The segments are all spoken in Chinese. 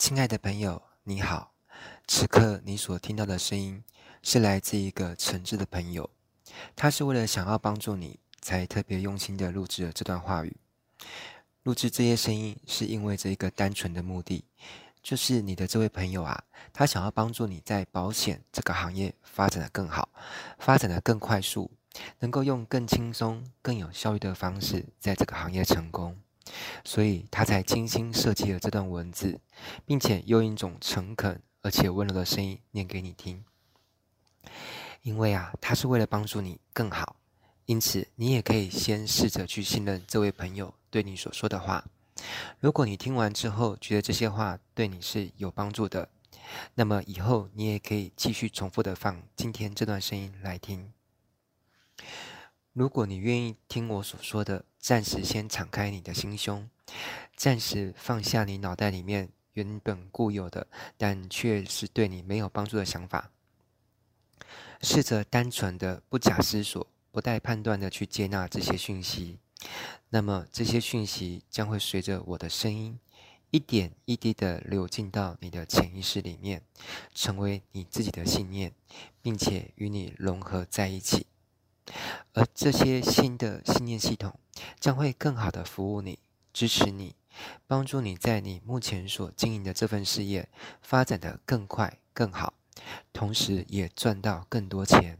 亲爱的朋友，你好。此刻你所听到的声音是来自一个诚挚的朋友，他是为了想要帮助你，才特别用心的录制了这段话语。录制这些声音是因为这一个单纯的目的，就是你的这位朋友啊，他想要帮助你在保险这个行业发展得更好，发展得更快速，能够用更轻松、更有效率的方式在这个行业成功。所以他才精心设计了这段文字，并且用一种诚恳而且温柔的声音念给你听。因为啊，他是为了帮助你更好，因此你也可以先试着去信任这位朋友对你所说的话。如果你听完之后觉得这些话对你是有帮助的，那么以后你也可以继续重复的放今天这段声音来听。如果你愿意听我所说的，暂时先敞开你的心胸，暂时放下你脑袋里面原本固有的，但却是对你没有帮助的想法，试着单纯的、不假思索、不带判断的去接纳这些讯息，那么这些讯息将会随着我的声音，一点一滴的流进到你的潜意识里面，成为你自己的信念，并且与你融合在一起。而这些新的信念系统将会更好的服务你、支持你、帮助你在你目前所经营的这份事业发展得更快、更好，同时也赚到更多钱。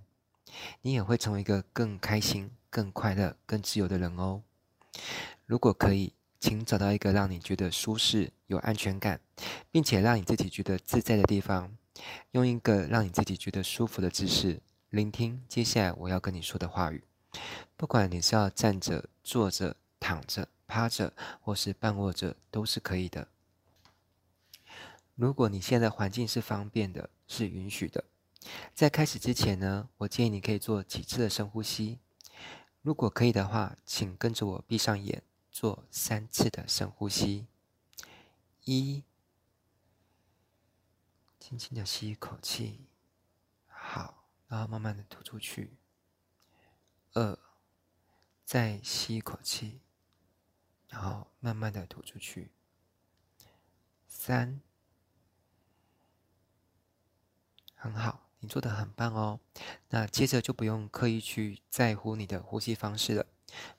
你也会成为一个更开心、更快乐、更自由的人哦。如果可以，请找到一个让你觉得舒适、有安全感，并且让你自己觉得自在的地方，用一个让你自己觉得舒服的姿势。聆听接下来我要跟你说的话语，不管你是要站着、坐着、躺着、趴着，或是半卧着，都是可以的。如果你现在环境是方便的，是允许的，在开始之前呢，我建议你可以做几次的深呼吸。如果可以的话，请跟着我闭上眼，做三次的深呼吸。一，轻轻的吸一口气，然后慢慢的吐出去。二，再吸一口气，然后慢慢的吐出去。三，很好，你做的很棒哦。那接着就不用刻意去在乎你的呼吸方式了。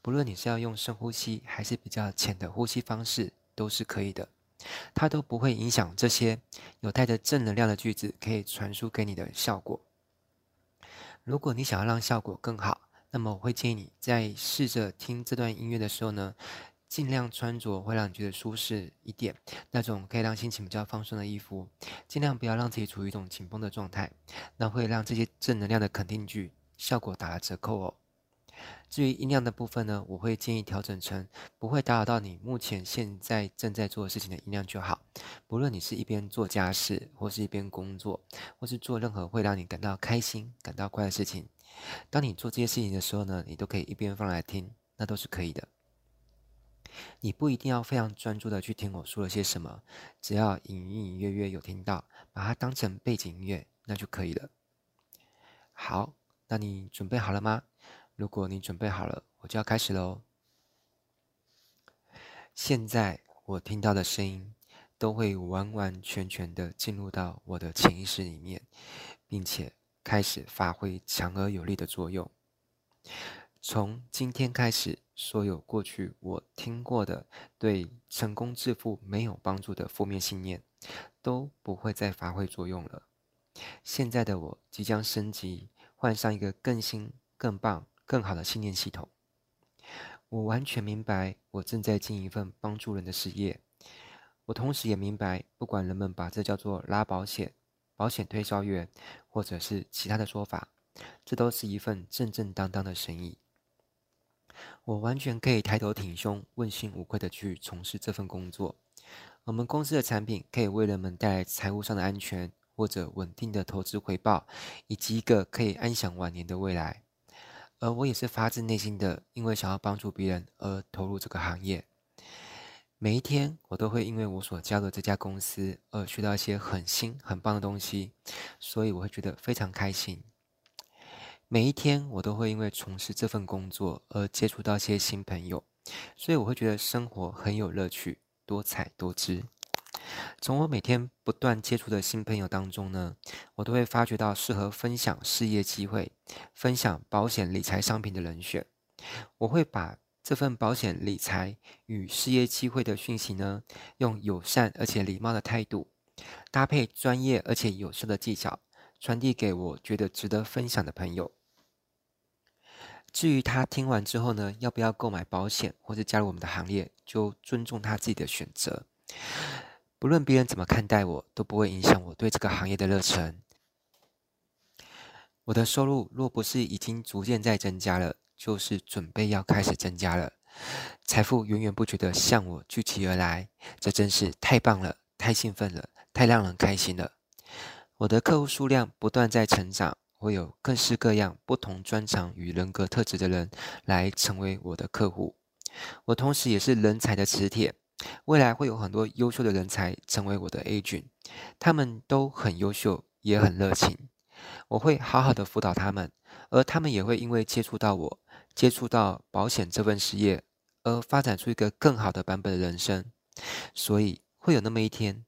不论你是要用深呼吸，还是比较浅的呼吸方式，都是可以的。它都不会影响这些有带着正能量的句子可以传输给你的效果。如果你想要让效果更好，那么我会建议你在试着听这段音乐的时候呢，尽量穿着会让你觉得舒适一点，那种可以让心情比较放松的衣服，尽量不要让自己处于一种紧绷的状态，那会让这些正能量的肯定句效果打了折扣哦。至于音量的部分呢，我会建议调整成不会打扰到你目前现在正在做的事情的音量就好。不论你是一边做家事，或是一边工作，或是做任何会让你感到开心、感到快乐的事情，当你做这些事情的时候呢，你都可以一边放来听，那都是可以的。你不一定要非常专注的去听我说了些什么，只要隐隐约约有听到，把它当成背景音乐，那就可以了。好，那你准备好了吗？如果你准备好了，我就要开始喽。现在我听到的声音都会完完全全的进入到我的潜意识里面，并且开始发挥强而有力的作用。从今天开始，所有过去我听过的对成功致富没有帮助的负面信念都不会再发挥作用了。现在的我即将升级，换上一个更新、更棒。更好的信念系统，我完全明白，我正在经营一份帮助人的事业。我同时也明白，不管人们把这叫做拉保险、保险推销员，或者是其他的说法，这都是一份正正当当的生意。我完全可以抬头挺胸、问心无愧的去从事这份工作。我们公司的产品可以为人们带来财务上的安全，或者稳定的投资回报，以及一个可以安享晚年的未来。而我也是发自内心的，因为想要帮助别人而投入这个行业。每一天，我都会因为我所加入这家公司而学到一些很新、很棒的东西，所以我会觉得非常开心。每一天，我都会因为从事这份工作而接触到一些新朋友，所以我会觉得生活很有乐趣、多彩多姿。从我每天不断接触的新朋友当中呢，我都会发掘到适合分享事业机会、分享保险理财商品的人选。我会把这份保险理财与事业机会的讯息呢，用友善而且礼貌的态度，搭配专业而且有效的技巧，传递给我觉得值得分享的朋友。至于他听完之后呢，要不要购买保险或者加入我们的行列，就尊重他自己的选择。不论别人怎么看待我，都不会影响我对这个行业的热忱。我的收入若不是已经逐渐在增加了，就是准备要开始增加了，财富源源不绝地向我聚集而来，这真是太棒了，太兴奋了，太让人开心了。我的客户数量不断在成长，会有各式各样不同专长与人格特质的人来成为我的客户。我同时也是人才的磁铁，未来会有很多优秀的人才成为我的 agent，他们都很优秀，也很热情。我会好好的辅导他们，而他们也会因为接触到我。接触到保险这份事业，而发展出一个更好的版本的人生，所以会有那么一天，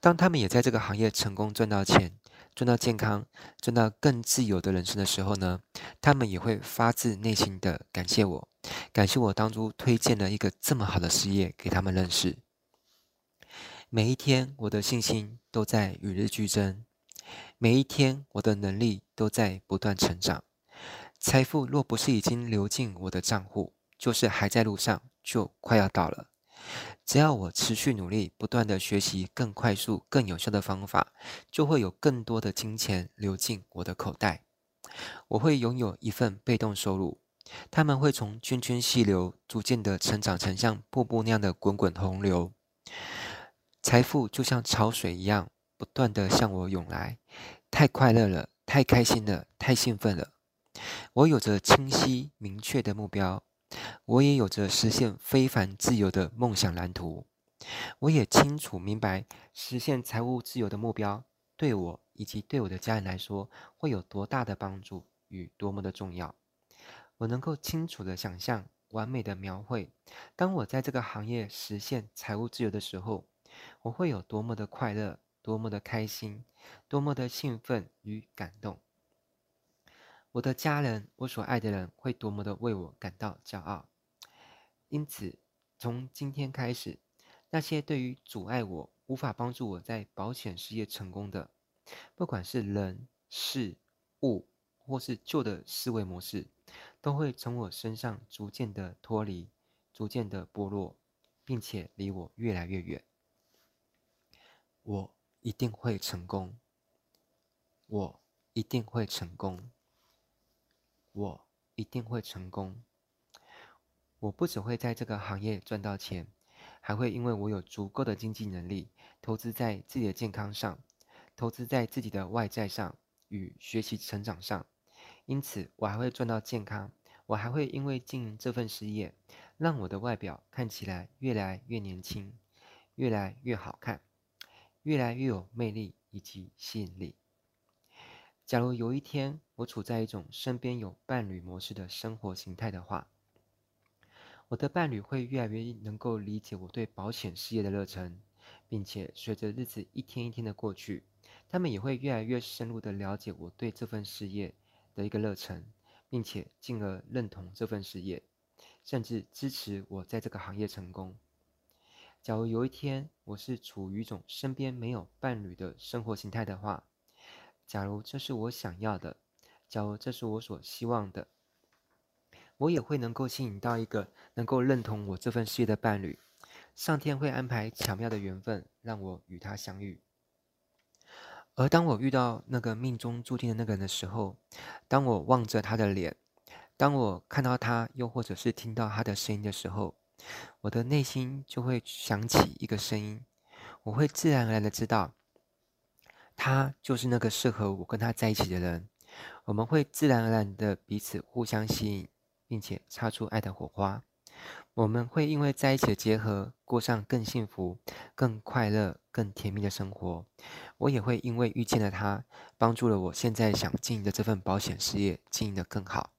当他们也在这个行业成功赚到钱、赚到健康、赚到更自由的人生的时候呢，他们也会发自内心的感谢我，感谢我当初推荐了一个这么好的事业给他们认识。每一天，我的信心都在与日俱增，每一天，我的能力都在不断成长。财富若不是已经流进我的账户，就是还在路上，就快要到了。只要我持续努力，不断的学习更快速、更有效的方法，就会有更多的金钱流进我的口袋。我会拥有一份被动收入，他们会从涓涓细流逐渐的成长成像瀑布那样的滚滚洪流。财富就像潮水一样，不断的向我涌来。太快乐了，太开心了，太兴奋了。我有着清晰明确的目标，我也有着实现非凡自由的梦想蓝图。我也清楚明白，实现财务自由的目标对我以及对我的家人来说会有多大的帮助与多么的重要。我能够清楚的想象，完美的描绘，当我在这个行业实现财务自由的时候，我会有多么的快乐，多么的开心，多么的兴奋与感动。我的家人，我所爱的人，会多么的为我感到骄傲。因此，从今天开始，那些对于阻碍我、无法帮助我在保险事业成功的，不管是人、事、物，或是旧的思维模式，都会从我身上逐渐的脱离，逐渐的剥落，并且离我越来越远。我一定会成功。我一定会成功。我一定会成功。我不只会在这个行业赚到钱，还会因为我有足够的经济能力，投资在自己的健康上，投资在自己的外在上与学习成长上。因此，我还会赚到健康。我还会因为经营这份事业，让我的外表看起来越来越年轻，越来越好看，越来越有魅力以及吸引力。假如有一天我处在一种身边有伴侣模式的生活形态的话，我的伴侣会越来越能够理解我对保险事业的热忱，并且随着日子一天一天的过去，他们也会越来越深入的了解我对这份事业的一个热忱，并且进而认同这份事业，甚至支持我在这个行业成功。假如有一天我是处于一种身边没有伴侣的生活形态的话，假如这是我想要的，假如这是我所希望的，我也会能够吸引到一个能够认同我这份事业的伴侣。上天会安排巧妙的缘分，让我与他相遇。而当我遇到那个命中注定的那个人的时候，当我望着他的脸，当我看到他，又或者是听到他的声音的时候，我的内心就会响起一个声音，我会自然而然的知道。他就是那个适合我跟他在一起的人，我们会自然而然的彼此互相吸引，并且擦出爱的火花。我们会因为在一起的结合，过上更幸福、更快乐、更甜蜜的生活。我也会因为遇见了他，帮助了我现在想经营的这份保险事业经营得更好。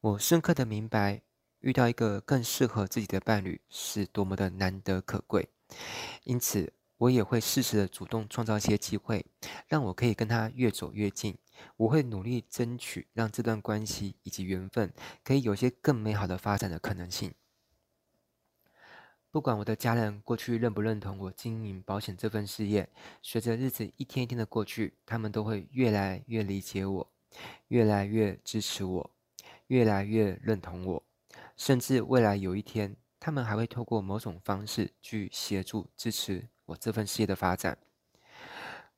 我深刻的明白，遇到一个更适合自己的伴侣是多么的难得可贵。因此，我也会适时的主动创造一些机会，让我可以跟他越走越近。我会努力争取，让这段关系以及缘分可以有些更美好的发展的可能性。不管我的家人过去认不认同我经营保险这份事业，随着日子一天一天的过去，他们都会越来越理解我，越来越支持我，越来越认同我，甚至未来有一天，他们还会透过某种方式去协助支持我这份事业的发展。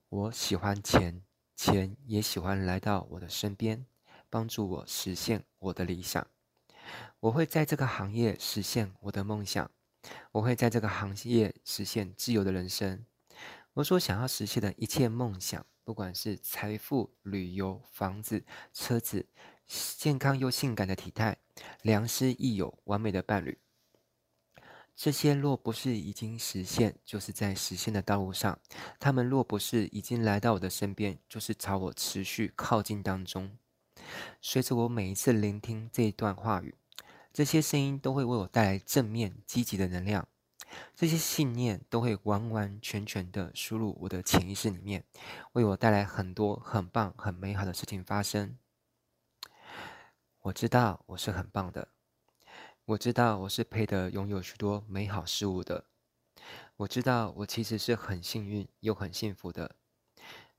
我喜欢钱，钱也喜欢来到我的身边，帮助我实现我的理想。我会在这个行业实现我的梦想。我会在这个行业实现自由的人生。我所想要实现的一切梦想，不管是财富、旅游、房子、车子、健康又性感的体态、良师益友、完美的伴侣，这些若不是已经实现，就是在实现的道路上；他们若不是已经来到我的身边，就是朝我持续靠近当中。随着我每一次聆听这一段话语。这些声音都会为我带来正面积极的能量，这些信念都会完完全全的输入我的潜意识里面，为我带来很多很棒、很美好的事情发生。我知道我是很棒的，我知道我是配得拥有许多美好事物的，我知道我其实是很幸运又很幸福的。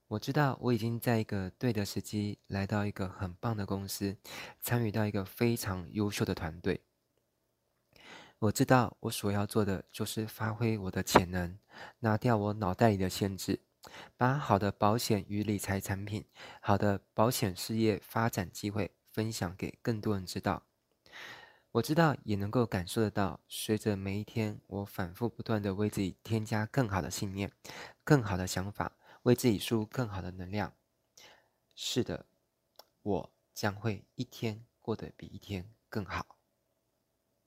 我知道我已经在一个对的时机来到一个很棒的公司，参与到一个非常优秀的团队。我知道我所要做的就是发挥我的潜能，拿掉我脑袋里的限制，把好的保险与理财产品、好的保险事业发展机会分享给更多人知道。我知道也能够感受得到，随着每一天，我反复不断的为自己添加更好的信念、更好的想法。为自己输入更好的能量。是的，我将会一天过得比一天更好。